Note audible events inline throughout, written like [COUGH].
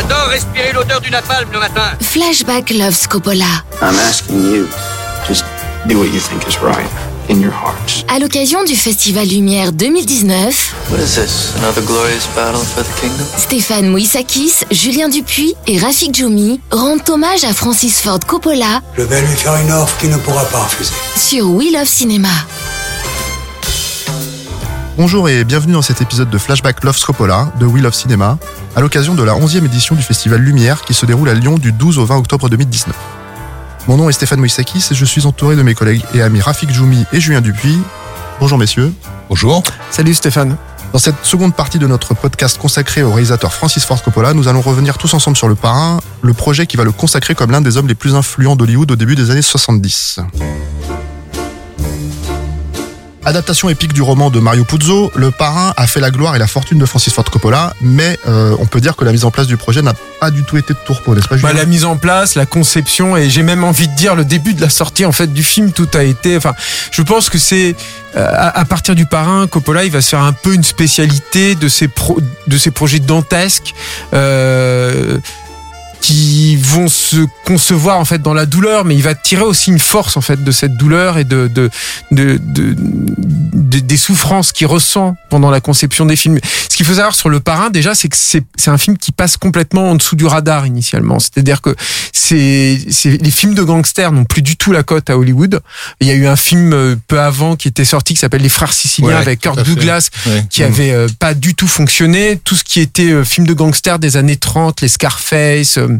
J'adore respirer l'odeur du napalm le matin. Flashback Loves Coppola. I'm asking you, just do what you think is right in your heart. À l'occasion du Festival Lumière 2019, What is this? Another glorious battle for the kingdom? Stéphane Mouissakis, Julien Dupuis et Rafik Djoumi rendent hommage à Francis Ford Coppola Je vais lui faire une offre qu'il ne pourra pas refuser. sur We Love Cinéma. Bonjour et bienvenue dans cet épisode de Flashback Love Scopola de Wheel of Cinema, à l'occasion de la 11e édition du Festival Lumière qui se déroule à Lyon du 12 au 20 octobre 2019. Mon nom est Stéphane Moïsakis et je suis entouré de mes collègues et amis Rafik Djoumi et Julien Dupuis. Bonjour messieurs. Bonjour. Salut Stéphane. Dans cette seconde partie de notre podcast consacré au réalisateur Francis Ford Coppola, nous allons revenir tous ensemble sur Le Parrain, le projet qui va le consacrer comme l'un des hommes les plus influents d'Hollywood au début des années 70. Adaptation épique du roman de Mario Puzo, Le Parrain a fait la gloire et la fortune de Francis Ford Coppola, mais euh, on peut dire que la mise en place du projet n'a pas du tout été de tourpeau, n'est-ce pas Bah, Julien la mise en place, la conception et j'ai même envie de dire le début de la sortie en fait du film, tout a été. Enfin, je pense que c'est euh, à, partir du parrain, Coppola, il va se faire un peu une spécialité de ses de ses projets dantesques. Euh, qui vont se concevoir en fait dans la douleur, mais il va tirer aussi une force en fait de cette douleur et de, de, de, de- de- des souffrances qu'il ressent pendant la conception des films. Ce qu'il faut savoir sur le parrain déjà, c'est que c'est un film qui passe complètement en dessous du radar initialement. C'est-à-dire que c'est les films de gangsters n'ont plus du tout la cote à Hollywood. Il y a eu un film euh, peu avant qui était sorti qui s'appelle Les Frères Siciliens Ouais, avec fait. Douglas Ouais. qui avait euh, pas du tout fonctionné. Tout ce qui était euh, film de gangsters des années 30, les Scarface. euh,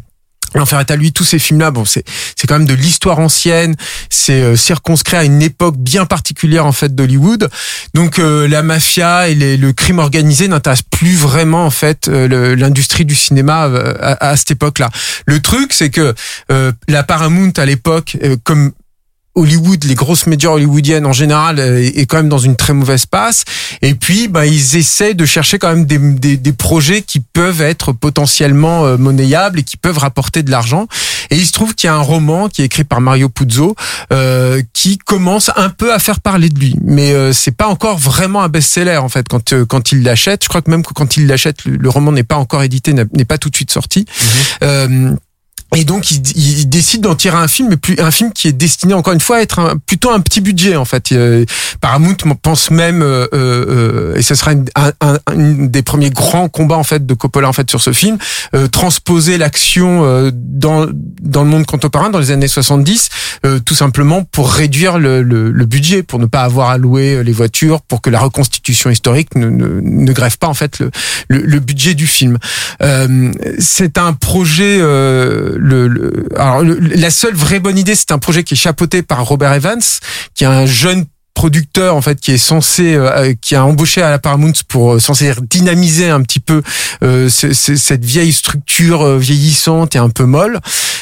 L'enfer est à lui, tous ces films-là, bon, c'est c'est quand même de l'histoire ancienne, c'est euh, circonscrit à une époque bien particulière en fait d'Hollywood. Donc euh, la mafia et les- le crime organisé n'intéressent plus vraiment en fait euh, l'industrie du cinéma euh, à, à cette époque-là. Le truc, c'est que euh, la Paramount à l'époque, euh, comme Hollywood, les grosses médias hollywoodiennes en général euh, est quand même dans une très mauvaise passe. Et puis, bah, ils essaient de chercher quand même des, des, des projets qui peuvent être potentiellement euh, monnayables et qui peuvent rapporter de l'argent. Et il se trouve qu'il y a un roman qui est écrit par Mario Puzo euh, qui commence un peu à faire parler de lui, mais euh, c'est pas encore vraiment un best-seller en fait quand euh, quand il l'achète. Je crois que même que quand il l'achète, le, le roman n'est pas encore édité, n'est pas tout de suite sorti. Euh, et donc il, il décide d'en tirer un film, mais plus un film qui est destiné encore une fois à être un, plutôt un petit budget en fait. Euh, Paramount pense même, euh, euh, et ce sera une, un, des premiers grands combats en fait de Coppola en fait sur ce film, euh, transposer l'action euh, dans dans le monde contemporain dans les années 70, euh, tout simplement pour réduire le, le, le budget, pour ne pas avoir à louer les voitures, pour que la reconstitution historique ne, ne, ne grève pas en fait le, le, budget du film. C'est un projet. Le- alors le- la seule vraie bonne idée, c'est un projet qui est chapeauté par Robert Evans, qui est un jeune producteur en fait qui est censé euh, qui a embauché à la Paramount pour euh, censé dynamiser un petit peu euh, ce- ce- cette vieille structure euh, vieillissante et un peu molle.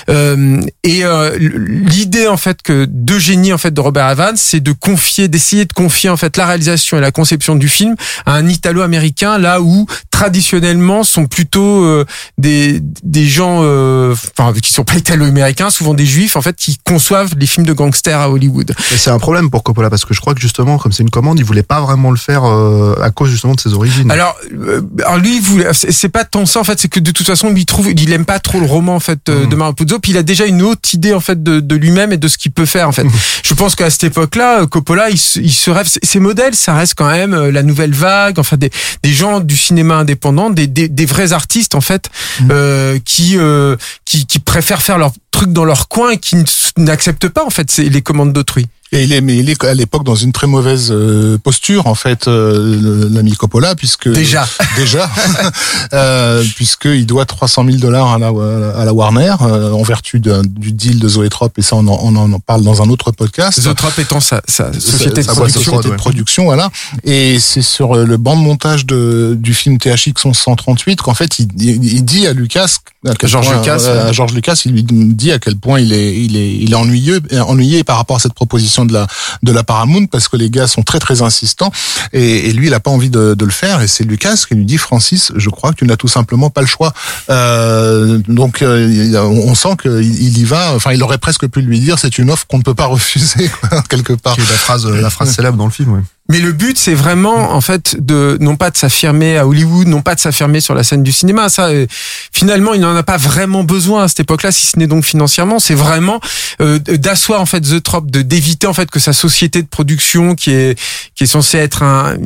Euh, et euh, l'idée en fait que de génie en fait de Robert Evans c'est de confier d'essayer de confier en fait la réalisation et la conception du film à un italo-américain là où traditionnellement sont plutôt euh, des des gens euh, enfin qui sont pas italo-américains souvent des juifs en fait qui conçoivent les films de gangsters à Hollywood. C'est un problème pour Coppola parce que je crois que justement, comme c'est une commande, il voulait pas vraiment le faire euh, à cause justement de ses origines. Alors, euh, alors lui, il voulait- c'est c'est pas tant ça en fait, c'est que de toute façon, lui il trouve, il aime pas trop le roman en fait euh, de Mario Puzo, puis il a déjà une autre idée en fait de, de lui-même et de ce qu'il peut faire en fait. Je pense qu'à cette époque-là, euh, Coppola, il, se- il se rêve, ses- modèles, ça reste quand même euh, la nouvelle vague, enfin des, des gens du cinéma indépendant, des, des, des vrais artistes en fait, euh, qui, euh, qui qui préfèrent faire leur truc dans leur coin et qui n'acceptent pas en fait les commandes d'autrui. Et il est, mais il est à l'époque dans une très mauvaise euh, posture en fait, euh, l'ami Coppola, puisque déjà, [LAUGHS] déjà, [LAUGHS] euh, puisqu'il doit 300 000 dollars à la, à la Warner euh, en vertu du deal de Zoetrope, et ça on en, on en parle dans un autre podcast. Zoetrope étant sa, sa société, sa, de, production, société de production, voilà. Et c'est sur le banc de montage de, du film THX 1138 qu'en fait il, il, dit à Lucas, à George Lucas, à George Lucas, il lui dit à quel point il est, il est, il est ennuyeux, ennuyé par rapport à cette proposition de la de la Paramount parce que les gars sont très très insistants et, et lui il a pas envie de, de le faire et c'est Lucas qui lui dit Francis je crois que tu n'as tout simplement pas le choix euh, donc euh, on sent qu'il il y va enfin il aurait presque pu lui dire c'est une offre qu'on ne peut pas refuser [LAUGHS] quelque part la phrase la phrase célèbre dans le film ouais. Mais le but, c'est vraiment, en fait, de non pas de s'affirmer à Hollywood, non pas de s'affirmer sur la scène du cinéma. Ça, euh, finalement, il n'en a pas vraiment besoin à cette époque-là, si ce n'est donc financièrement. C'est vraiment euh, d'asseoir en fait The Trop, de d'éviter en fait que sa société de production, qui est qui est censée être un,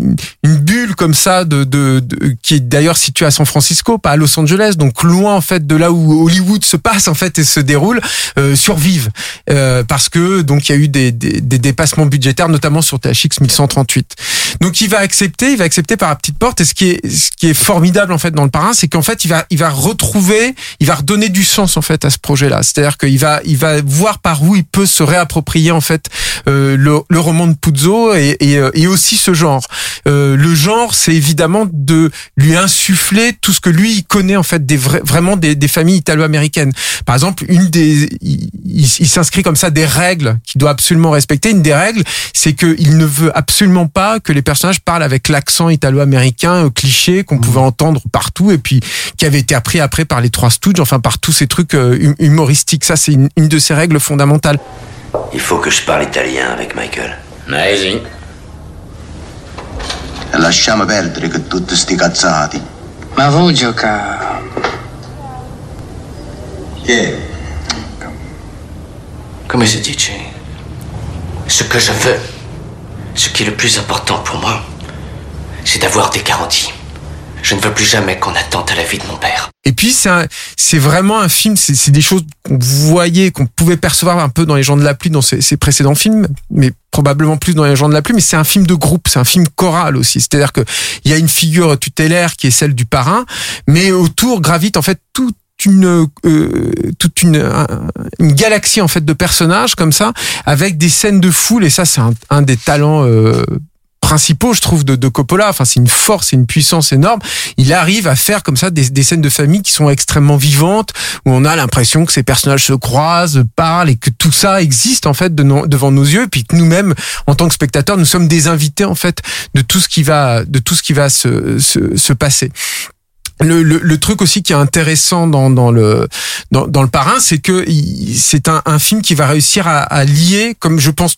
une bulle comme ça, de, de, de qui est d'ailleurs située à San Francisco, pas à Los Angeles, donc loin en fait de là où Hollywood se passe en fait et se déroule, euh, survive euh, parce que donc il y a eu des, des, des dépassements budgétaires, notamment sur THX 1138. Donc il va accepter, il va accepter par la petite porte. Et ce qui est, ce qui est formidable en fait dans le parrain, c'est qu'en fait il va, il va retrouver, il va redonner du sens en fait à ce projet-là. C'est-à-dire qu'il va, il va voir par où il peut se réapproprier en fait euh, le, le, roman de Puzo et, et, et, aussi ce genre. Euh, le genre, c'est évidemment de lui insuffler tout ce que lui il connaît en fait des vrais, vraiment des, des familles italo-américaines. Par exemple, une des, il, il s'inscrit comme ça des règles qu'il doit absolument respecter. Une des règles, c'est qu'il ne veut absolument pas que les personnages parlent avec l'accent italo-américain euh, cliché qu'on mmh. pouvait entendre partout et puis qui avait été appris après par les trois Stooges, enfin par tous ces trucs euh, humoristiques. Ça, c'est une, une, de ces règles fondamentales. Il faut que je parle italien avec Michael. Amazing. Lasciamo perdere che tutti sti cazzati. Ma vuoi giocare? Yeah. Come si dice? Ce que je veux. Ce qui est le plus important pour moi, c'est d'avoir des garanties. Je ne veux plus jamais qu'on attente à la vie de mon père. Et puis c'est vraiment un film, c'est des choses qu'on voyait, qu'on pouvait percevoir un peu dans les gens de la pluie, dans ses, précédents films, mais probablement plus dans les gens de la pluie. Mais c'est un film de groupe, c'est un film choral aussi. C'est-à-dire que il y a une figure tutélaire qui est celle du parrain, mais autour gravite en fait tout une euh, toute une, une galaxie en fait de personnages comme ça avec des scènes de foule et ça c'est un, un, des talents euh, principaux, je trouve, de, de Coppola. Enfin, c'est une force et une puissance énorme. Il arrive à faire comme ça des, des, scènes de famille qui sont extrêmement vivantes, où on a l'impression que ces personnages se croisent, parlent et que tout ça existe en fait de no, devant nos yeux, puis que nous-mêmes, en tant que spectateurs, nous sommes des invités en fait de tout ce qui va, de tout ce qui va se, se, se passer. Le, le, le, truc aussi qui est intéressant dans, dans le dans, dans le parrain, c'est que c'est un, un, film qui va réussir à, à lier, comme je pense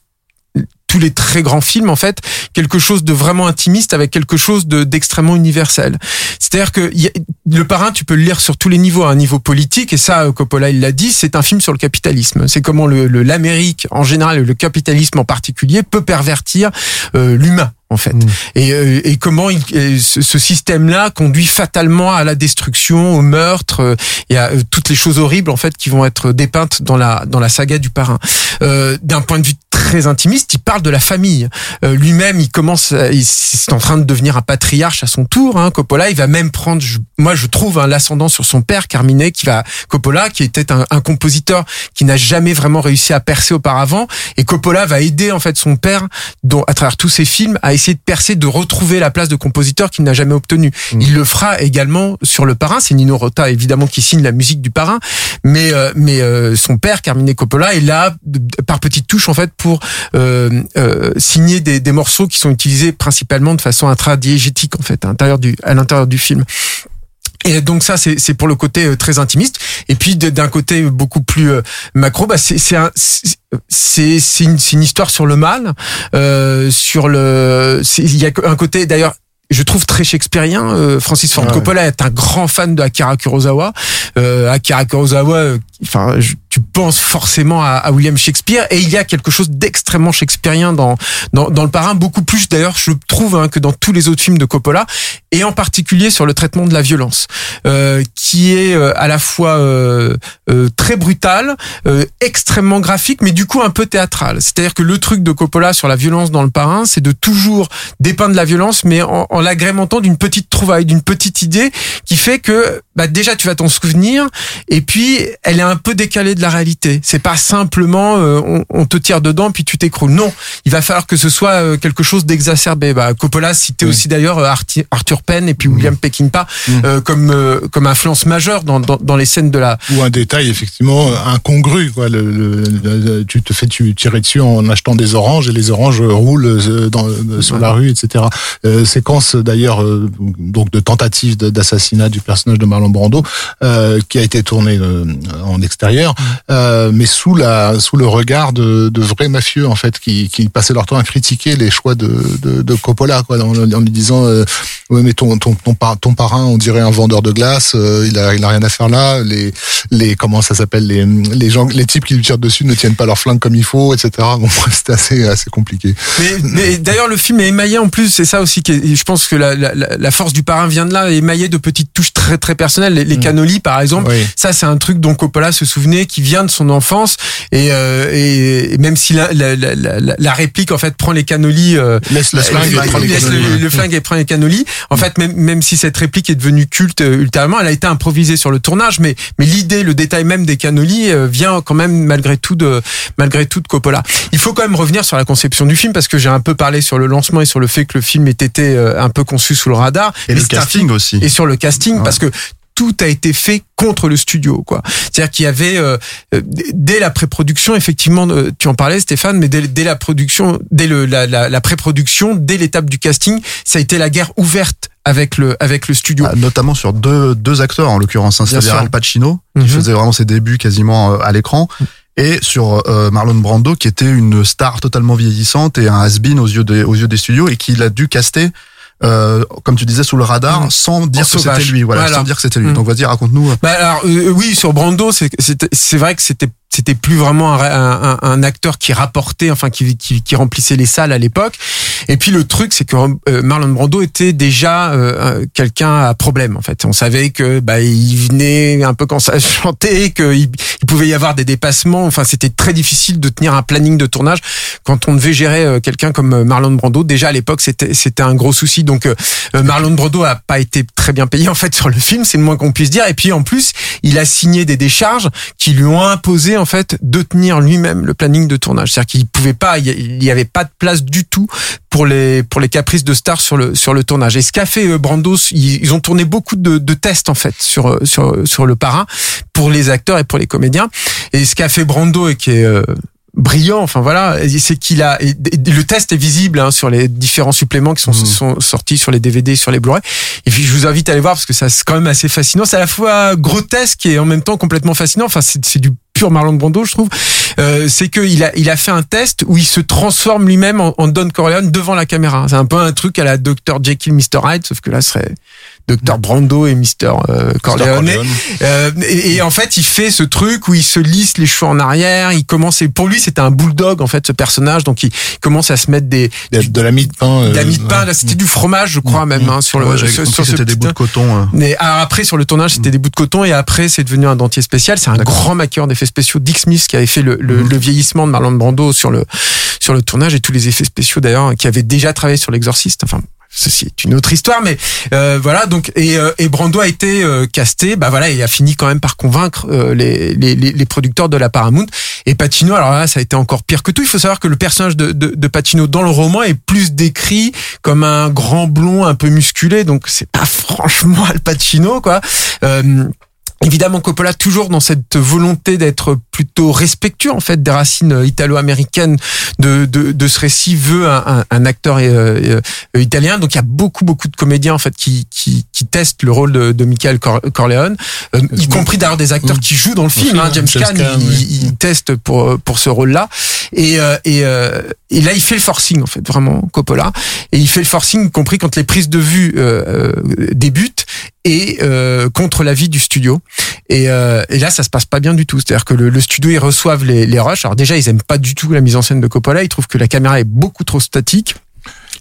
tous les très grands films en fait quelque chose de vraiment intimiste avec quelque chose d'extrêmement universel c'est-à-dire que y a, le parrain tu peux le lire sur tous les niveaux à un niveau politique et ça Coppola il l'a dit c'est un film sur le capitalisme c'est comment le l'Amérique en général et le capitalisme en particulier peut pervertir euh, l'humain en fait. Mmh. Et, euh, et, comment il, ce, ce système-là conduit fatalement à la destruction, au meurtre euh, et à euh, toutes les choses horribles en fait qui vont être dépeintes dans la dans la saga du parrain. Euh, D'un point de vue très intimiste, il parle de la famille. Euh, Lui-même, il commence, il, c'est en train de devenir un patriarche à son tour. Hein, Coppola, il va même prendre, je, moi je trouve, hein, l'ascendant sur son père, Carmine, qui va Coppola, qui était un, un compositeur qui n'a jamais vraiment réussi à percer auparavant, et Coppola va aider en fait son père, dont à travers tous ses films, à essayer de percer, de retrouver la place de compositeur qu'il n'a jamais obtenu. Mmh. Il le fera également sur le Parrain. C'est Nino Rota évidemment qui signe la musique du Parrain, mais euh, mais euh, son père Carmine Coppola est là par petites touches en fait pour euh, euh, signer des, des, morceaux qui sont utilisés principalement de façon intradiégétique en fait à l'intérieur du à l'intérieur du film. Et donc ça, c'est pour le côté euh, très intimiste. Et puis d'un côté beaucoup plus euh, macro, bah c'est c'est c'est une, une histoire sur le mal, euh, sur le. Il y a un côté d'ailleurs je trouve très shakespearien. Euh, Francis Ford ouais. Coppola est un grand fan de Akira Kurosawa. Euh, Akira Kurosawa, enfin, tu penses forcément à, à William Shakespeare et il y a quelque chose d'extrêmement shakespearien dans, dans dans le Parrain, beaucoup plus d'ailleurs, je trouve hein, que dans tous les autres films de Coppola et en particulier sur le traitement de la violence, euh, qui est euh, à la fois euh, euh, très brutal, euh, extrêmement graphique, mais du coup un peu théâtral. C'est-à-dire que le truc de Coppola sur la violence dans le Parrain, c'est de toujours dépeindre la violence, mais en, en l'agrémentant d'une petite trouvaille, d'une petite idée qui fait que bah, déjà tu vas t'en souvenir, et puis elle est un peu décalée de la réalité. C'est pas simplement euh, on, on te tire dedans puis tu t'écroules. Non, il va falloir que ce soit euh, quelque chose d'exacerbé. Bah, Coppola citait aussi d'ailleurs euh, Arthur Penn et puis William Peckinpah euh, comme euh, comme influence majeure dans, dans, dans les scènes de la Ou un détail effectivement incongru. Quoi. Le, le- le- tu te fais tu, tirer dessus en achetant des oranges et les oranges roulent euh, dans, sur la rue, etc. Euh, séquence d'ailleurs euh, donc de tentative d'assassinat du personnage de Marlon Brando euh, qui a été tourné euh, en extérieur, euh, mais sous la sous le regard de, de vrais mafieux en fait qui, qui passaient leur temps à critiquer les choix de, de, de Coppola quoi, en, en lui disant euh, ouais mais ton ton ton, ton parrain on dirait un vendeur de glace, euh, il a il a rien à faire là, les les comment ça s'appelle les les gens les types qui lui tirent dessus ne tiennent pas leur flingue comme il faut, etc. Bon c'était assez assez compliqué. Mais, mais d'ailleurs, le film est émaillé en plus. C'est ça aussi qui est- je pense que la, la, la force du parrain vient de là, émaillé de petites touches très très personnelles. Les, les cannolis, par exemple, Oui. ça c'est un truc dont Coppola se souvenait, qui vient de son enfance. Et, euh, et, et même si la, la, la, la- réplique en fait prend les cannolis, euh, Laisse le flingue et prends les laisse le, le flingue et prend les cannolis. En fait, même, même si cette réplique est devenue culte euh, ultérieurement, elle a été improvisée sur le tournage, mais, mais l'idée, le détail même des cannolis euh, vient quand même malgré tout de malgré tout de Coppola. Il faut quand même revenir sur la conception du film parce que j'ai un peu parlé sur le lancement et sur le fait que le film ait été euh, un peu conçu sous le radar. Et Mais le un casting film- aussi. Et sur le casting parce que tout a été fait contre le studio quoi. C'est-à-dire qu'il y avait euh, euh, dès la pré-production effectivement euh, tu en parlais Stéphane mais dès, dès la production dès le, la, la, la pré-production dès l'étape du casting ça a été la guerre ouverte avec le avec le studio. Ah, notamment sur deux, deux acteurs en l'occurrence, hein, c'est-à-dire. Al Pacino qui Mhm. faisait vraiment ses débuts quasiment euh, à l'écran et sur euh, Marlon Brando qui était une star totalement vieillissante et un has-been aux yeux des aux yeux des studios et qu'il a dû caster euh, comme tu disais sous le radar Mhm. sans dire que c'était lui voilà, Voilà. sans dire que c'était lui Mhm. donc vas-y raconte-nous euh, Bah alors euh, oui sur Brando c'est vrai que c'était c'était plus vraiment un, un, un acteur qui rapportait enfin qui, qui qui remplissait les salles à l'époque. Et puis le truc c'est que euh, Marlon Brando était déjà euh, un- quelqu'un à problème en fait. On savait que bah il venait un peu quand ça [LAUGHS] chantait qu'il il pouvait y avoir des dépassements. Enfin c'était très difficile de tenir un planning de tournage quand on devait gérer euh, quelqu'un comme euh, Marlon Brando. Déjà à l'époque c'était c'était un gros souci. Donc Marlon Brando a pas été très bien payé en fait sur le film c'est le moins qu'on puisse dire. Et puis en plus il a signé des décharges qui lui ont imposé fait de tenir lui-même le planning de tournage c'est-à-dire qu'il pouvait pas il y- il y avait pas de place du tout pour les pour les caprices de stars sur le sur le tournage et ce qu'a fait euh, Brando ils, ont tourné beaucoup de, de tests en fait sur euh, sur sur le parrain pour les acteurs et pour les comédiens et ce qu'a fait Brando et qui est euh, brillant. Enfin voilà, c'est qu'il a et- le test est visible hein, sur les différents suppléments qui sont, sont sortis sur les DVD, sur les Blu-ray. Et puis je vous invite à aller voir parce que ça c'est quand même assez fascinant. C'est à la fois grotesque et en même temps complètement fascinant. Enfin c'est c'est du pur Marlon Brando, je trouve. Euh, c'est qu'il a il a fait un test où il se transforme lui-même en, Don Corleone devant la caméra. C'est un peu un truc à la Dr Jekyll, Mr Hyde, sauf que là serait Dr Brando et Mr euh, Corleone. Euh, et, et en fait, il fait ce truc où il se lisse les cheveux en arrière. Il commence et pour lui, c'était un bulldog en fait ce personnage. Donc il commence à se mettre des De, de la mie de pain. euh, de la mie de pain. ouais. C'était du fromage, je crois même hein, sur le ouais, sur, sur c'était des bouts de coton euh. mais après sur le tournage c'était des bouts de coton et après c'est devenu un dentier spécial. C'est un grand maquilleur d'effets spéciaux, Dick Smith, qui avait fait le, le, le vieillissement de Marlon Brando sur le sur le tournage et tous les effets spéciaux d'ailleurs qui avait déjà travaillé sur l'exorciste. Enfin ceci est une autre histoire, mais euh, voilà donc et, euh, et Brando a été euh, casté, bah voilà, il a fini quand même par convaincre euh, les, les, les producteurs de la Paramount et Pacino. Alors là, ça a été encore pire que tout. Il faut savoir que le personnage de, de, de Pacino dans le roman est plus décrit comme un grand blond un peu musculé, donc c'est pas [LAUGHS] franchement Al Pacino quoi. Évidemment, Coppola toujours dans cette volonté d'être plutôt respectueux en fait des racines italo-américaines de, de, ce récit veut un, acteur euh, euh, italien. Donc il y a beaucoup beaucoup de comédiens en fait qui, qui testent le rôle de, de Michael Cor- Corleone, euh, y compris d'ailleurs des acteurs qui jouent dans le film. Hein, James James Caan, Caan, il, oui. il teste pour pour ce rôle-là. Et euh, et euh, et là il fait le forcing en fait vraiment Coppola. Et il fait le forcing, y compris quand les prises de vue euh, euh, débutent et euh, contre l'avis du studio. Et, euh, et là, ça se passe pas bien du tout. C'est-à-dire que le, le studio, ils reçoivent les, les rushs. Alors déjà, ils aiment pas du tout la mise en scène de Coppola. Ils trouvent que la caméra est beaucoup trop statique.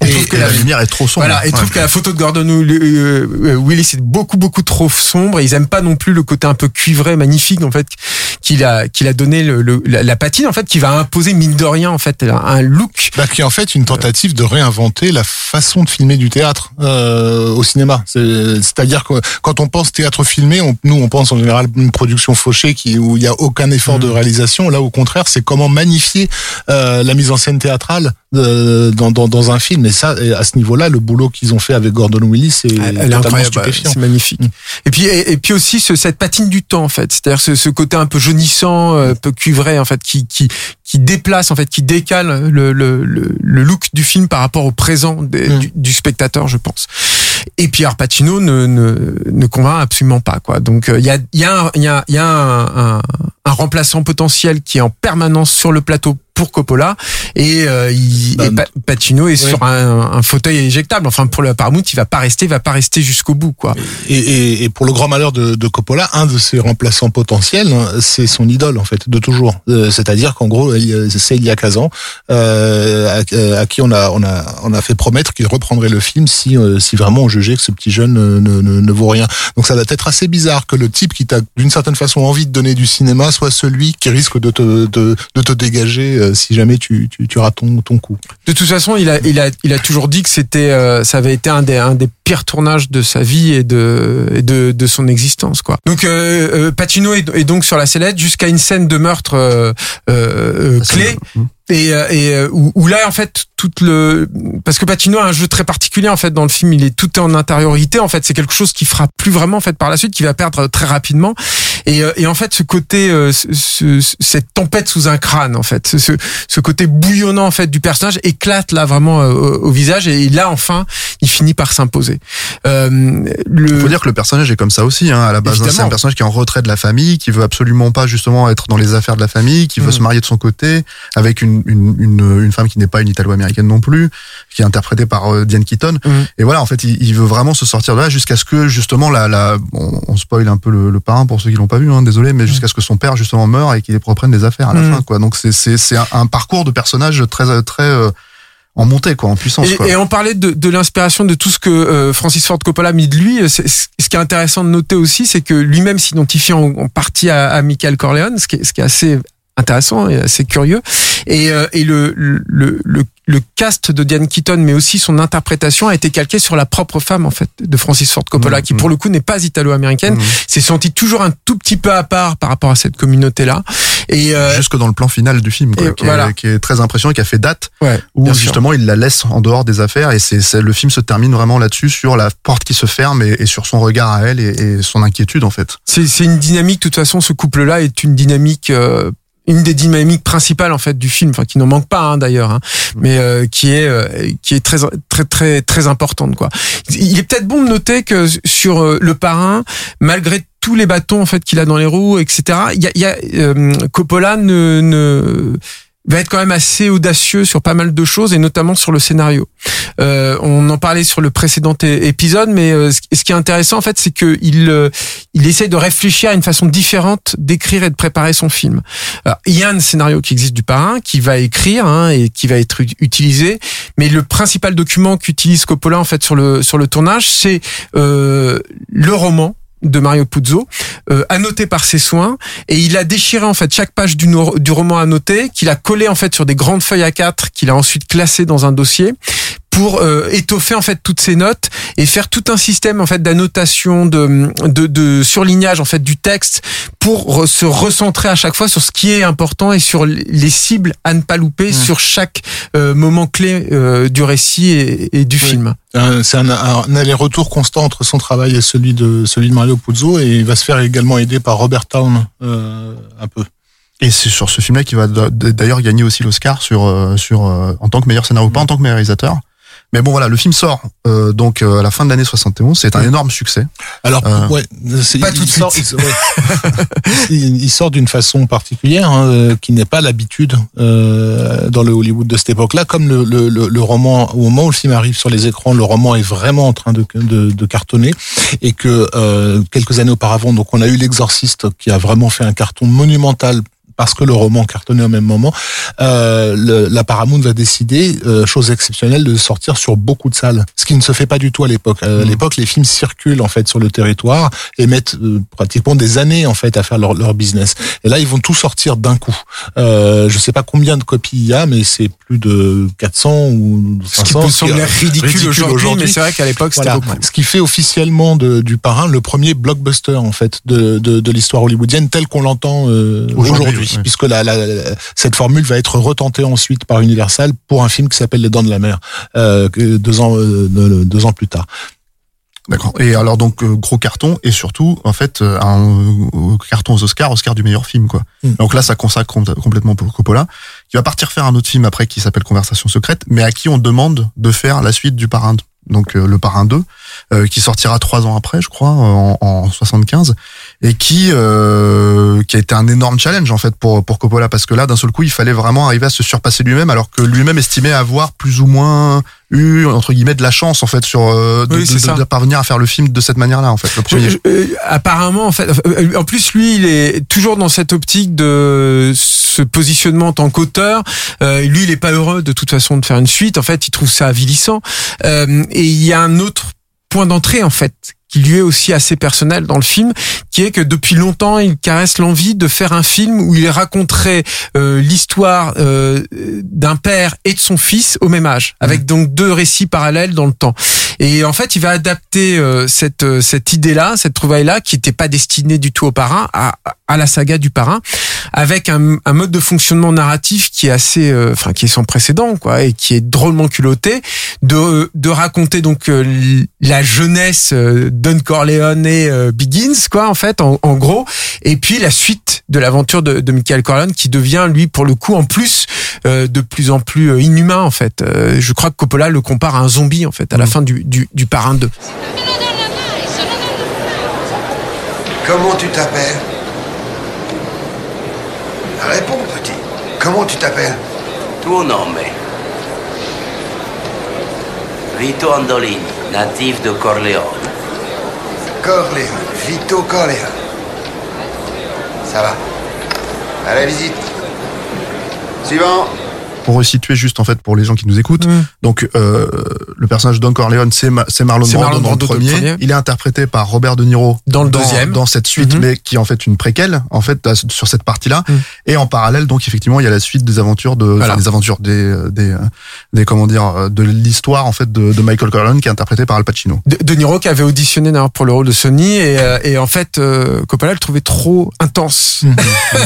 Et, trouvent que et la lumière est trop sombre. Voilà, et Ouais. trouvent que la photo de Gordon euh, euh, Willis est beaucoup beaucoup trop sombre. Ils aiment pas non plus le côté un peu cuivré, magnifique en fait qu'il a qu'il a donné le, le- la, la patine en fait qui va imposer mine de rien en fait un, un look. Bah, qui est en fait une tentative de réinventer la façon de filmer du théâtre euh, au cinéma. C'est- C'est-à-dire que quand on pense théâtre filmé, on- nous on pense en général une production fauchée qui où il y a aucun effort de réalisation. Là, au contraire, c'est comment magnifier euh, la mise en scène théâtrale euh, dans, dans, dans un film. Et ça, à ce niveau-là, le boulot qu'ils ont fait avec Gordon Willis, c'est totalement stupéfiant. c'est magnifique. Et puis et, et puis aussi ce, cette patine du temps en fait, c'est-à-dire ce, ce côté un peu jaunissant, euh, un peu cuivré en fait, qui qui qui déplace en fait, qui décale le le, le, le look du film par rapport au présent des- Mm. du, du spectateur, je pense. Et Pierre Pacino ne ne, ne convainc absolument pas quoi. Donc euh, il y a il y a un- il y a il y a un, un, un remplaçant potentiel qui est en permanence sur le plateau pour Coppola et, euh, il, Bah, et Pa- Pacino est sur un, un fauteuil éjectable. Enfin pour le Paramount, il va pas rester, il va pas rester jusqu'au bout quoi. Et, et, et pour le grand malheur de, de Coppola, un de ses remplaçants potentiels, hein, c'est son idole en fait, de toujours. Euh, C'est-à-dire qu'en gros, il- c'est Elia Kazan, euh, à, euh, à qui on a, on a, on a fait promettre qu'il reprendrait le film si, euh, si vraiment on jugeait que ce petit jeune ne, ne, ne, ne vaut rien. Donc ça doit être assez bizarre que le type qui t'a d'une certaine façon envie de donner du cinéma soit celui qui risque de te, de, de te dégager euh, si jamais tu, tu, tu rates ton, ton coup. De toute façon, il a, il a, il a toujours dit que c'était, euh, ça avait été un des, un des pires tournages de sa vie et de, et de, de son existence, quoi. Donc, euh, euh, Pacino est, est donc sur la sellette jusqu'à une scène de meurtre euh, euh, euh, clé. Et, euh, et où, où là en fait toute le parce que Patino a un jeu très particulier en fait dans le film il est tout en intériorité en fait c'est quelque chose qui fera plus vraiment en fait par la suite qui va perdre très rapidement et, euh, et en fait ce côté euh, ce- ce- cette tempête sous un crâne en fait ce, ce, côté bouillonnant en fait du personnage éclate là vraiment euh, au, au visage et là enfin il finit par s'imposer euh, le Il faut dire que le personnage est comme ça aussi. Hein. À la base, hein, c'est un personnage qui est en retrait de la famille, qui veut absolument pas justement être dans les affaires de la famille, qui veut Mm. se marier de son côté avec une, une, une, une femme qui n'est pas une italo-américaine non plus, qui est interprétée par euh, Diane Keaton. Mm. Et voilà, en fait, il, il veut vraiment se sortir de là jusqu'à ce que justement la, la on, on spoil un peu le, le parrain pour ceux qui l'ont pas vu, hein, désolé, mais jusqu'à ce que son père justement meure et qu'il reprenne les affaires à la Mm. fin, quoi. Donc c'est c'est c'est un, un parcours de personnage très très euh, en montée, quoi, en puissance. Et, quoi. et on parlait de, de l'inspiration de tout ce que euh, Francis Ford Coppola a mis de lui. Ce qui est intéressant de noter aussi, c'est que lui-même s'identifie en, en partie à, à Michael Corleone, ce qui est, ce qui est assez intéressant et assez curieux. Et, euh, et le, le, le, le cast de Diane Keaton, mais aussi son interprétation, a été calqué sur la propre femme en fait de Francis Ford Coppola, Mhm. qui pour le coup n'est pas italo-américaine. Mhm. s'est sentie toujours un tout petit peu à part par rapport à cette communauté-là. Et euh, jusque dans le plan final du film, quoi, qui, voilà. est, qui est très impressionnant et qui a fait date, ouais, où sûr. justement il la laisse en dehors des affaires et c'est le film se termine vraiment là-dessus sur la porte qui se ferme et, et sur son regard à elle et, et son inquiétude en fait. C'est c'est une dynamique, de toute façon, ce couple-là est une dynamique, euh, une des dynamiques principales en fait du film, enfin qui n'en manque pas hein, d'ailleurs, hein, mais euh, qui est euh, qui est très très très très importante quoi. Il est peut-être bon de noter que sur euh, le parrain, malgré tous les bâtons en fait qu'il a dans les roues, etc. Il y a, y a euh, Coppola ne, ne va être quand même assez audacieux sur pas mal de choses et notamment sur le scénario. Euh, on en parlait sur le précédent épisode, mais euh, ce qui- est intéressant en fait, c'est que il euh, il essaie de réfléchir à une façon différente d'écrire et de préparer son film. Il y a un scénario qui existe du parrain, qui va écrire hein, et qui va être ut- utilisé, mais le principal document qu'utilise Coppola en fait sur le sur le tournage, c'est euh, le roman de Mario Puzo, euh, annoté par ses soins, et il a déchiré en fait chaque page du, du roman annoté, qu'il a collé en fait sur des grandes feuilles A4, qu'il a ensuite classé dans un dossier pour euh, étoffer en fait toutes ces notes et faire tout un système en fait d'annotation de, de de surlignage en fait du texte pour se recentrer à chaque fois sur ce qui est important et sur les cibles à ne pas louper sur chaque euh, moment clé euh, du récit et, et du film. Un- C'est un, un aller-retour constant entre son travail et celui de celui de Mario Puzo et il va se faire également aider par Robert Town euh, un peu. Et c'est sur ce film-là qu'il va d'ailleurs gagner aussi l'Oscar sur euh, sur euh, en tant que meilleur scénario, pas en tant que meilleur réalisateur, Mais bon voilà, le film sort euh, donc euh, à la fin de l'année 71, c'est un énorme succès. Alors Euh, ouais, c'est- pas il tout de sort- suite. il- ouais. [LAUGHS] il, il sort d'une façon particulière hein, euh, qui n'est pas l'habitude euh, dans le Hollywood de cette époque-là. Comme le, le, le, le roman, au moment où le film arrive sur les écrans, le roman est vraiment en train de, de, de cartonner et que euh, quelques années auparavant, donc on a eu l'Exorciste qui a vraiment fait un carton monumental parce que le roman cartonnait au même moment, euh, le- la Paramount va décider, euh, chose exceptionnelle, de sortir sur beaucoup de salles, ce qui ne se fait pas du tout à l'époque. Euh, À l'époque, les films circulent en fait sur le territoire et mettent euh, pratiquement des années en fait à faire leur, leur business. Et là, ils vont tout sortir d'un coup. Euh, je sais pas combien de copies il y a, mais c'est plus de 400 ou 500. Ce qui peut sembler est ridicule, aujourd'hui, mais c'est vrai qu'à l'époque, c'était Voilà. beaucoup. Ce qui fait officiellement de- du parrain le premier blockbuster en fait de, de, de l'histoire hollywoodienne tel qu'on l'entend euh, Aujourd'hui, aujourd'hui, oui. puisque la, la- la- cette formule va être retentée ensuite par Universal pour un film qui s'appelle Les Dents de la Mer euh, deux ans euh, deux, ans plus tard. D'accord. Et alors donc euh, gros carton et surtout en fait euh, un carton aux Oscars, Oscar du meilleur film quoi. Mm. Donc là ça consacre com- complètement pour Coppola, qui va partir faire un autre film après qui s'appelle Conversation secrète, mais à qui on demande de faire la suite du Parrain 2. Donc le Parrain 2, euh, qui sortira trois ans après, je crois, en, en 75, et qui euh, qui a été un énorme challenge en fait pour pour Coppola parce que là d'un seul coup il fallait vraiment arriver à se surpasser lui-même alors que lui-même estimait avoir plus ou moins eu entre guillemets de la chance en fait sur euh, de, Oui, de- parvenir à faire le film de cette manière-là en fait le premier. Je- je- euh, apparemment, en fait, euh, en plus, lui, il est toujours dans cette optique de ce positionnement en tant qu'auteur. Euh, lui, il est pas heureux de toute façon de faire une suite. En fait, il trouve ça avilissant. Euh, et il y a un autre point d'entrée, en fait, qui lui est aussi assez personnel dans le film, qui est que depuis longtemps, il caresse l'envie de faire un film où il raconterait euh, l'histoire euh, d'un père et de son fils au même âge, avec donc deux récits parallèles dans le temps. Et en fait, il va adapter euh, cette euh, cette idée-là, cette trouvaille-là, qui n'était pas destinée du tout au parrain, à, à la saga du parrain, avec un, un mode de fonctionnement narratif qui est assez, euh, enfin, qui est sans précédent, quoi, et qui est drôlement culotté, de de raconter donc euh, la jeunesse euh, Don Corleone et euh, Begins, quoi, en fait, en, en gros, et puis la suite de l'aventure de, de Michael Corleone, qui devient lui, pour le coup, en plus, euh, de plus en plus euh, inhumain, en fait. Euh, je crois que Coppola le compare à un zombie, en fait, à la fin du du, du parrain 2. Comment tu t'appelles? Réponds, petit. Comment tu t'appelles? Tuo nome. Vito Andolini, natif de Corleone. Corleone. Vito Corleone. Ça va. À la visite. Suivant. Pour resituer juste en fait pour les gens qui nous écoutent, donc euh, le personnage de Don Corleone c'est Ma- c'est Marlon Brando Marlon dans le Brando dans le premier. premier. Il est interprété par Robert De Niro Dans le deuxième. dans cette suite, Mhm. mais qui est en fait une préquelle en fait sur cette partie-là. Mhm. Et en parallèle donc effectivement il y a la suite des aventures de Voilà. enfin, des aventures des des des comment dire de l'histoire en fait de, de Michael Corleone qui est interprété par Al Pacino. De, de Niro qui avait auditionné d'ailleurs pour le rôle de Sony et, euh, et en fait euh, Coppola le trouvait trop intense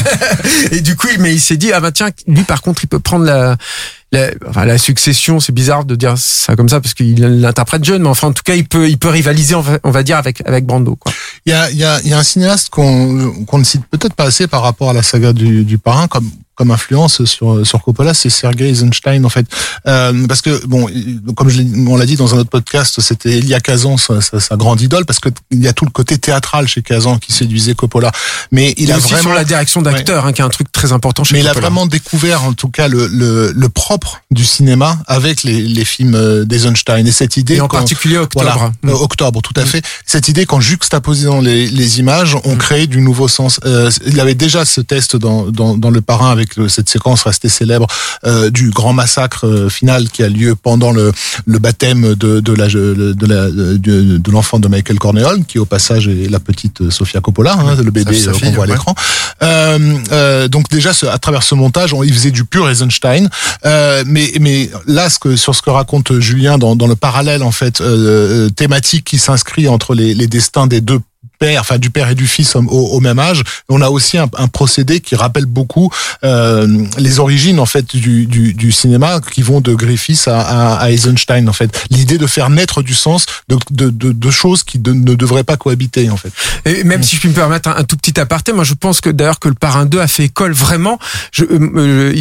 [LAUGHS] et du coup mais il s'est dit ah bah tiens lui par contre il peut prendre la la, enfin, la succession c'est bizarre de dire ça comme ça parce qu'il l'interprète jeune mais enfin en tout cas il peut il peut rivaliser on va, dire avec avec Brando quoi. Il y a, il y a, un cinéaste qu'on qu'on ne cite peut-être pas assez par rapport à la saga du, du parrain comme comme influence sur sur Coppola, c'est Sergei Eisenstein en fait, euh, parce que bon, comme je on l'a dit dans un autre podcast, c'était Elia Kazan sa, sa, sa grande idole parce que il y a tout le côté théâtral chez Kazan qui séduisait Coppola, mais il Et a aussi vraiment sur la direction d'acteur hein, qui est un truc très important chez mais il a Coppola. vraiment découvert en tout cas le, le, le propre du cinéma avec les, les films euh, d'Eisenstein et cette idée Et en particulier Octobre. voilà, Mm. euh, octobre tout à fait cette idée qu'en juxtaposant les, les images on Mm. crée du nouveau sens euh, il avait déjà ce test dans, dans, dans le parrain avec le- cette séquence restée célèbre euh, du grand massacre euh, final qui a lieu pendant le, le baptême de, de la de la de, de l'enfant de Michael Corleone qui au passage est la petite Sofia Coppola hein, le bébé euh, qu'on voit à ouais. l'écran. Euh, euh, donc déjà ce- à travers ce montage on, il faisait du pur Eisenstein. Euh, mais mais là ce que sur ce que raconte Julien dans, dans le parallèle en fait euh, euh, thématique qui s'inscrit entre les, les destins des deux père, enfin du père et du fils au, au même âge. On a aussi un, un procédé qui rappelle beaucoup euh, les origines en fait du, du, du, cinéma qui vont de Griffiths à, à, à Eisenstein en fait. L'idée de faire naître du sens de, de, de, de choses qui de, ne devraient pas cohabiter en fait. Et même si je puis me permettre un, un, tout petit aparté, moi je pense que d'ailleurs que le Parrain 2 a fait école vraiment. Je, euh,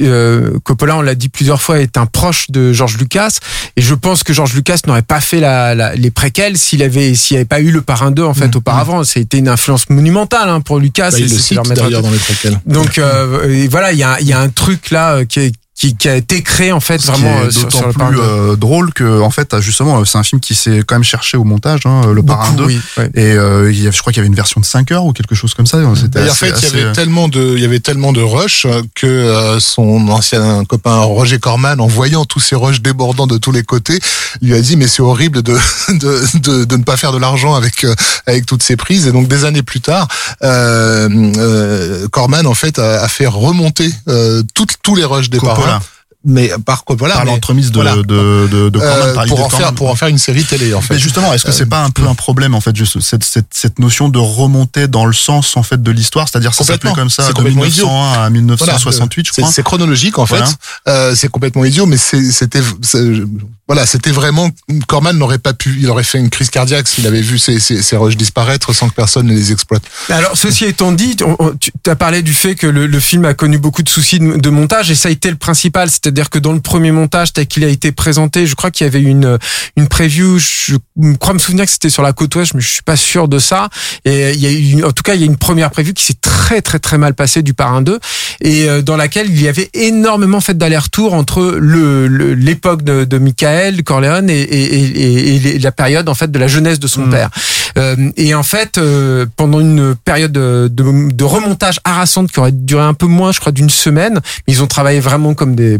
euh, Coppola, on l'a dit plusieurs fois, est un proche de George Lucas et je pense que George Lucas n'aurait pas fait la, la, les préquels s'il avait s'il n'y avait pas eu le Parrain 2 en fait mmh, auparavant. Mmh. C'était une influence monumentale hein, pour Lucas. Bah, il le cite d'ailleurs dans les préquels. Donc euh, voilà, il y a, y a un truc là euh, qui est qui, qui, a été créé en fait Ce vraiment qui est sur, d'autant sur le plus euh, drôle que en fait justement c'est un film qui s'est quand même cherché au montage hein, le Parrain 2 oui, ouais. et euh, il y a, je crois qu'il y avait une version de 5 heures ou quelque chose comme ça c'était en fait il y avait tellement de il y avait tellement de rush que euh, son ancien copain Roger Corman en voyant tous ces rushs débordant de tous les côtés lui a dit mais c'est horrible de, [LAUGHS] de, de, de ne pas faire de l'argent avec euh, avec toutes ces prises et donc des années plus tard euh, euh, Corman en fait a, a fait remonter tout, tous les rushs des Coppola. parrains Да. Mais par voilà par l'entremise de, voilà. de, de, de Corman, Euh, par pour en faire Corman. pour en faire une série télé en fait Mais justement, est-ce que c'est pas un peu un problème en fait, juste cette, cette, cette notion de remonter dans le sens en fait de l'histoire, c'est-à-dire ça s'appelait comme ça de complètement 1901 à Voilà, 1968, je c'est- crois. C'est chronologique en fait. Voilà. Euh, c'est complètement idiot, mais c'est- c'était voilà, c'était vraiment Corman n'aurait pas pu, il aurait fait une crise cardiaque s'il avait vu ces, ces, ces rushs disparaître sans que personne ne les exploite. Alors, ceci étant dit, on- on- tu as parlé du fait que le, le film a connu beaucoup de soucis de, de montage et ça a été le principal. C'est-à-dire que dans le premier montage, tel qu'il a été présenté, je crois qu'il y avait une, une preview, je crois me souvenir que c'était sur la côte ouest, mais je suis pas sûr de ça. Et il y a eu, une- en tout cas, il y a une première preview qui s'est très, très, très mal passée du Parrain 2 et euh, dans laquelle il y avait énormément fait d'aller-retour entre le, l'époque de, de Michael Corleone et, et, et, la période en fait de la jeunesse de son Mm. père. Euh, et en fait, euh, pendant une période de, de, de remontage harassante qui aurait duré un peu moins, je crois, d'une semaine, ils ont travaillé vraiment comme des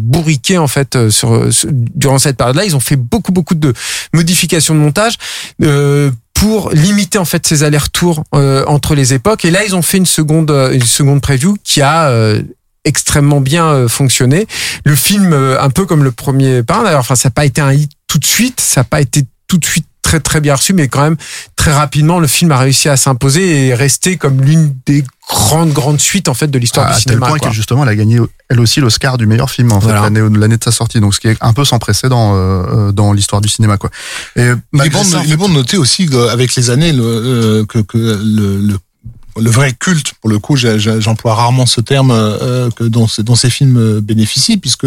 en fait euh, sur- durant cette période-là. Ils ont fait beaucoup beaucoup de modifications de montage. Euh, pour limiter en fait ces allers-retours euh, entre les époques et là ils ont fait une seconde euh, une seconde preview qui a euh, extrêmement bien euh, fonctionné le film euh, un peu comme le premier parrain d'ailleurs enfin ça n'a pas été un hit tout de suite ça n'a pas été tout de suite très très bien reçu mais quand même très rapidement le film a réussi à s'imposer et rester comme l'une des grandes grandes suites en fait de l'histoire à du tel cinéma point quoi. que justement elle a gagné elle aussi l'Oscar du meilleur film en fait Voilà. l'année l'année de sa sortie donc ce qui est un peu sans précédent euh, euh, dans l'histoire du cinéma quoi et Il est, malgré bon, ça, il est bon de noter aussi que, avec les années le, euh, que, que le, le le vrai culte, pour le coup, j'emploie rarement ce terme euh, que dont, ces- dont ces films euh, bénéficient, puisque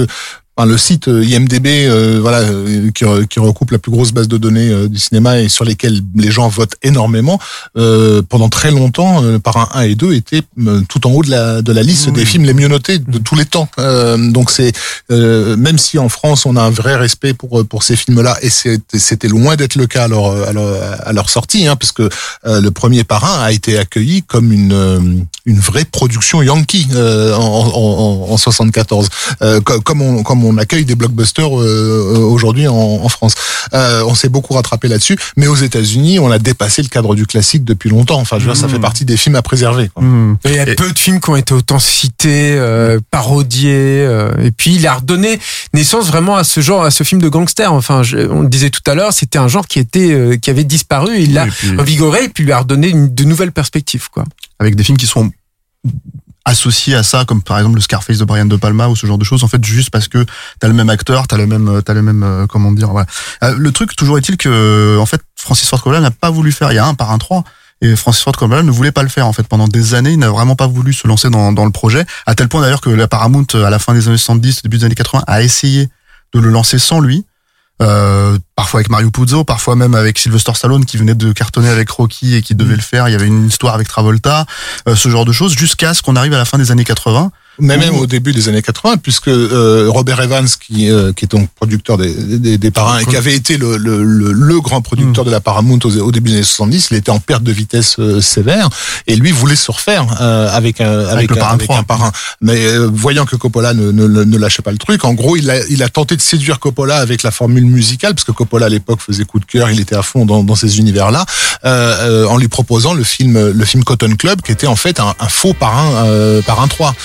enfin, le site euh, IMDb, euh, voilà, euh, qui, re- qui recoupe la plus grosse base de données euh, du cinéma et sur lesquels les gens votent énormément, euh, pendant très longtemps, par un 1 et 2 étaient euh, tout en haut de la, de la liste des films les mieux notés de tous les temps. Euh, donc c'est euh, même si en France on a un vrai respect pour pour ces films-là et c'était loin d'être le cas à leur à leur, à leur sortie, hein, parce que le premier parrain a été accueilli comme une une vraie production Yankee euh, en, en, en, en 74, euh, co- comme on comme on accueille des blockbusters euh, aujourd'hui en, en France. Euh, on s'est beaucoup rattrapé là-dessus, mais aux États-Unis, on a dépassé le cadre du classique depuis longtemps. Enfin, je veux dire, ça Mmh. fait partie des films à préserver. Quoi. hmm. Mais Il y a peu de films qui ont été autant cités, euh, parodiés, euh, et puis il a redonné naissance vraiment à ce genre, à ce film de gangster. Enfin, je- on le disait tout à l'heure, c'était un genre qui était, euh, qui avait disparu. Il l'a Oui, et puis- revigoré et puis lui a redonné une- de nouvelles perspectives, quoi. avec des films qui sont associés à ça comme par exemple le Scarface de Brian De Palma ou ce genre de choses en fait juste parce que t'as le même acteur t'as le même t'as le même euh, comment dire voilà. Euh, le truc toujours est-il que en fait Francis Ford Coppola n'a pas voulu faire il y a un par un trois et Francis Ford Coppola ne voulait pas le faire en fait pendant des années il n'a vraiment pas voulu se lancer dans, dans le projet à tel point d'ailleurs que la Paramount à la fin des années 70 début des années 80 a essayé de le lancer sans lui euh, parfois avec Mario Puzo, parfois même avec Sylvester Stallone qui venait de cartonner avec Rocky et qui devait le faire. Il y avait une histoire avec Travolta, euh, ce genre de choses, jusqu'à ce qu'on arrive à la fin des années 80. Mais même au début des années 80, puisque euh, Robert Evans, qui, euh, qui est donc producteur des, des, des parrains et qui avait été le, le, le, le grand producteur de la Paramount au, au début des années 70, il était en perte de vitesse euh, sévère et lui voulait se refaire euh, avec un avec, un, Parrain avec 3. un parrain. Mais euh, voyant que Coppola ne, ne, ne lâchait pas le truc, en gros, il a, il a tenté de séduire Coppola avec la formule musicale, parce que Coppola à l'époque faisait coup de cœur, il était à fond dans, dans ces univers-là, euh, euh, en lui proposant le film, le film Cotton Club, qui était en fait un, un faux parrain, euh, parrain 3.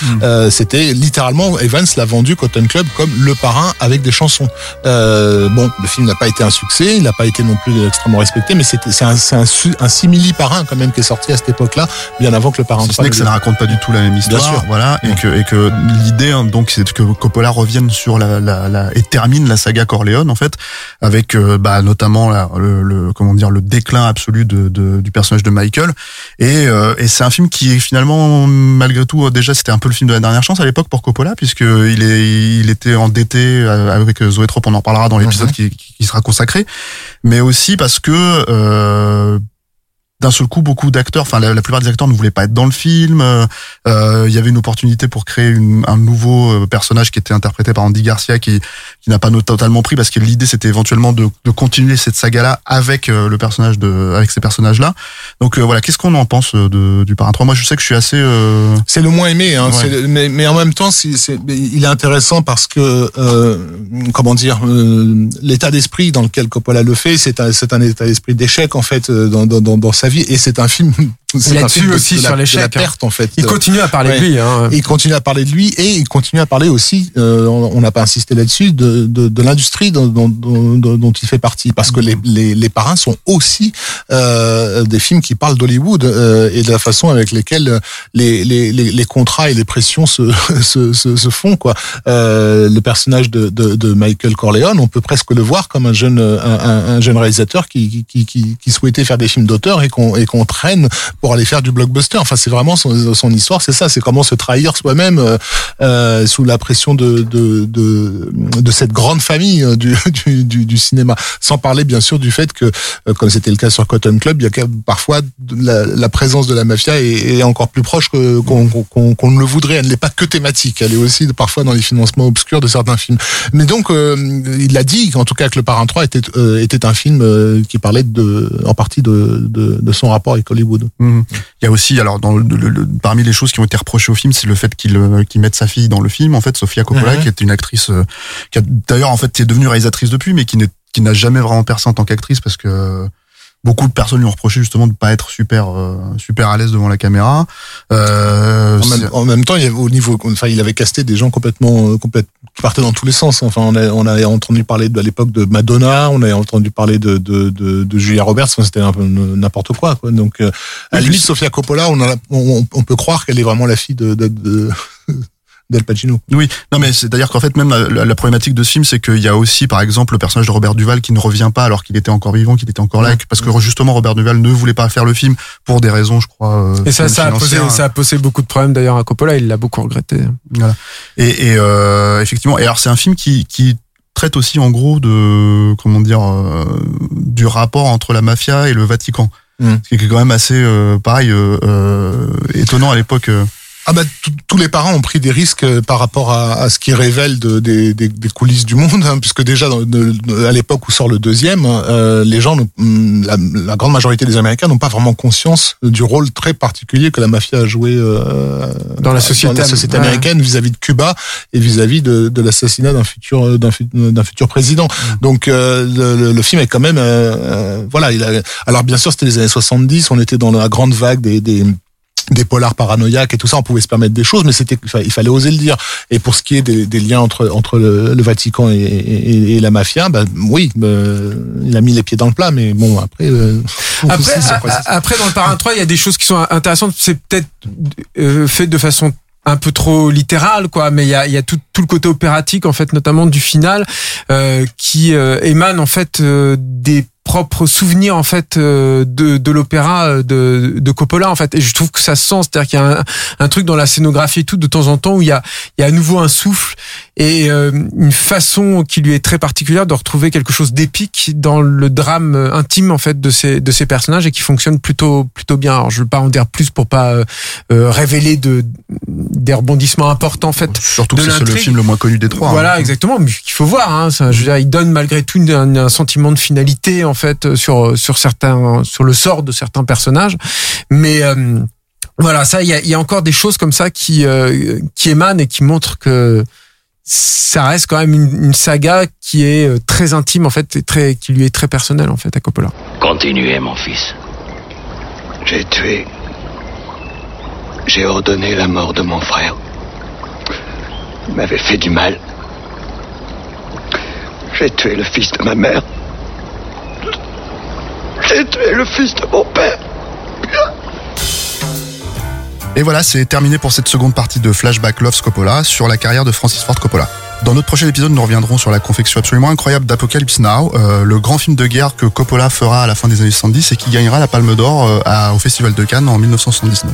Euh, C'était littéralement Evans l'a vendu Cotton Club comme le parrain avec des chansons. Euh, bon, le film n'a pas été un succès, il n'a pas été non plus extrêmement respecté, mais c'était c'est un, un, un simili parrain quand même qui est sorti à cette époque-là, bien avant que le parrain Si ce 3 n'est que ça ne raconte pas du tout la même histoire. Bien sûr. Voilà, et Ouais. que, et que l'idée, hein, donc, c'est que Coppola revienne sur la, la, la- et termine la saga Corleone, en fait, avec, euh, bah, notamment, la- le, le- comment dire, le déclin absolu de, de- du personnage de Michael. Et, euh, et c'est un film qui, finalement, malgré tout, déjà, c'était un peu le film de la dernière chance à l'époque pour Coppola, puisque il est, il était endetté euh, avec Zoé Trop, on en parlera dans l'épisode qui, qui sera consacré, mais aussi parce que, euh, d'un seul coup, beaucoup d'acteurs, enfin la, la plupart des acteurs ne voulaient pas être dans le film. Euh, euh, Il y avait une opportunité pour créer une- un nouveau euh, personnage qui était interprété par Andy Garcia, qui, qui n'a pas totalement pris parce que l'idée c'était éventuellement de, de continuer cette saga-là avec le personnage de, avec ces personnages-là. Donc euh, voilà, qu'est-ce qu'on en pense de, du Parrain 3 Moi, je sais que je suis assez. euh, C'est le moins aimé, hein, Ouais. c'est le- mais, mais en même temps, c'est, c'est- il est intéressant parce que, euh, comment dire, euh, l'état d'esprit dans lequel Coppola le fait, c'est un, c'est un état d'esprit d'échec en fait dans, dans, dans, dans sa vie, et c'est un film. C'est un Là-dessus film aussi de sur l'échec, la hein. perte en fait. Il continue à parler de lui, hein. Il continue à parler de lui et il continue à parler aussi. euh, on n'a pas insisté là-dessus de, de, de l'industrie dont, dont, dont, dont il fait partie, parce que les, les, les parrains sont aussi euh, des films qui parlent d'Hollywood euh, et de la façon avec lesquelles les, les, les, les contrats et les pressions se, [LAUGHS] se, se, se font. Quoi. Euh, le personnage de, de, de Michael Corleone, on peut presque le voir comme un jeune, un, un- un jeune réalisateur qui, qui, qui, qui souhaitait faire des films d'auteur et qu'on et qu'on traîne pour aller faire du blockbuster. Enfin, c'est vraiment son, son histoire, c'est ça, c'est comment se trahir soi-même euh, euh, sous la pression de, de, de, de cette grande famille euh, du, [LAUGHS] du, du, du cinéma. Sans parler bien sûr du fait que, euh, comme c'était le cas sur Cotton Club, il y a parfois la, la présence de la mafia est, est encore plus proche qu'on qu'on qu'on ne le voudrait. Elle n'est pas que thématique, elle est aussi parfois dans les financements obscurs de certains films. Mais donc, euh, il a dit en tout cas que Le Parrain 3 était, euh, était un film qui parlait de, en partie de, de, de son rapport avec Hollywood. Mhm. Il y a aussi, alors, dans le, le- le- parmi les choses qui ont été reprochées au film, c'est le fait qu'il euh, qu'il mette sa fille dans le film. En fait, Sofia Coppola, qui est une actrice, euh, qui a d'ailleurs en fait qui est devenue réalisatrice depuis, mais qui n'est qui n'a jamais vraiment percé en tant qu'actrice parce que euh, beaucoup de personnes lui ont reproché justement de pas être super euh, super à l'aise devant la caméra. Euh, En même, c'est- en même temps, il y avait au niveau, enfin, il avait casté des gens complètement, euh, complètement qui partaient dans tous les sens. Enfin, on a, on a entendu parler de à l'époque de Madonna, on a entendu parler de de, de, de Julia Roberts. Enfin, c'était un peu n'importe quoi, quoi. Donc, euh, à la limite, Sofia Coppola, on, a, on, on peut croire qu'elle est vraiment la fille de, de, de d'Al Pacino. Oui, non mais c'est-à-dire qu'en fait même la, la- problématique de ce film c'est qu'il y a aussi par exemple le personnage de Robert Duval qui ne revient pas alors qu'il était encore vivant, qu'il était encore là, parce que justement Robert Duval ne voulait pas faire le film pour des raisons je crois. euh, Et ça, ça a, posé, ça a posé beaucoup de problèmes d'ailleurs à Coppola, il l'a beaucoup regretté. Voilà. Et, et euh, effectivement, et alors c'est un film qui, qui traite aussi en gros de comment dire euh, du rapport entre la mafia et le Vatican, Mm. ce qui est quand même assez euh, pareil euh, euh, étonnant à l'époque. Ah bah tous les parents ont pris des risques euh, par rapport à, à ce qui révèle de- des, des- des coulisses du monde, hein, puisque déjà dans- de- de- à l'époque où sort le deuxième, euh, les gens, hum, la, la grande majorité des Américains n'ont pas vraiment conscience du rôle très particulier que la mafia a joué euh, Dans la société am- ouais. américaine vis-à-vis de Cuba et vis-à-vis de, de l'assassinat d'un futur d'un fu- d'un futur président. Donc euh, le, film est quand même voilà. Il a, alors bien sûr c'était les années 70, on était dans la grande vague des, des des polars paranoïaques et tout ça, on pouvait se permettre des choses, mais c'était, il fa- il fallait oser le dire. Et pour ce qui est des, des liens entre entre le, le Vatican et, et, et la mafia, bah, oui, euh, il a mis les pieds dans le plat, mais bon après. euh, Après, après, dans le Parrain 3, il y a des choses qui sont intéressantes. C'est peut-être euh, fait de façon un peu trop littérale, quoi. Mais il y a, il y a tout, tout le côté opératique, en fait, notamment du final, euh, qui euh, émane en fait euh, des propres souvenirs en fait euh, de, de l'opéra euh, de, de Coppola en fait et je trouve que ça se sent c'est-à-dire qu'il y a un, un truc dans la scénographie et tout de temps en temps où il y a il y a à nouveau un souffle et euh, une façon qui lui est très particulière de retrouver quelque chose d'épique dans le drame euh, intime en fait de ces de ces personnages et qui fonctionne plutôt plutôt bien. Alors je veux pas en dire plus pour pas euh, euh, révéler de des rebondissements importants en fait. Surtout de que c'est le film le moins connu des trois. Voilà, hein. exactement. Mais qu'il faut voir. Hein. Ça, je veux dire, il donne malgré tout un, un sentiment de finalité en fait sur sur certains sur le sort de certains personnages. Mais euh, voilà, ça, il y a, encore des choses comme ça qui euh, qui émanent et qui montrent que ça reste quand même une, saga qui est euh, très intime en fait, et très, qui lui est très personnelle en fait à Coppola. Continuez, mon fils. J'ai tué. J'ai ordonné la mort de mon frère. Il m'avait fait du mal. J'ai tué le fils de ma mère. J'ai tué le fils de mon père. Et voilà, c'est terminé pour cette seconde partie de Flashback Love Coppola sur la carrière de Francis Ford Coppola. Dans notre prochain épisode, nous reviendrons sur la confection absolument incroyable d'Apocalypse Now, euh, le grand film de guerre que Coppola fera à la fin des années 70 et qui gagnera la Palme d'Or euh, au Festival de Cannes en 1979.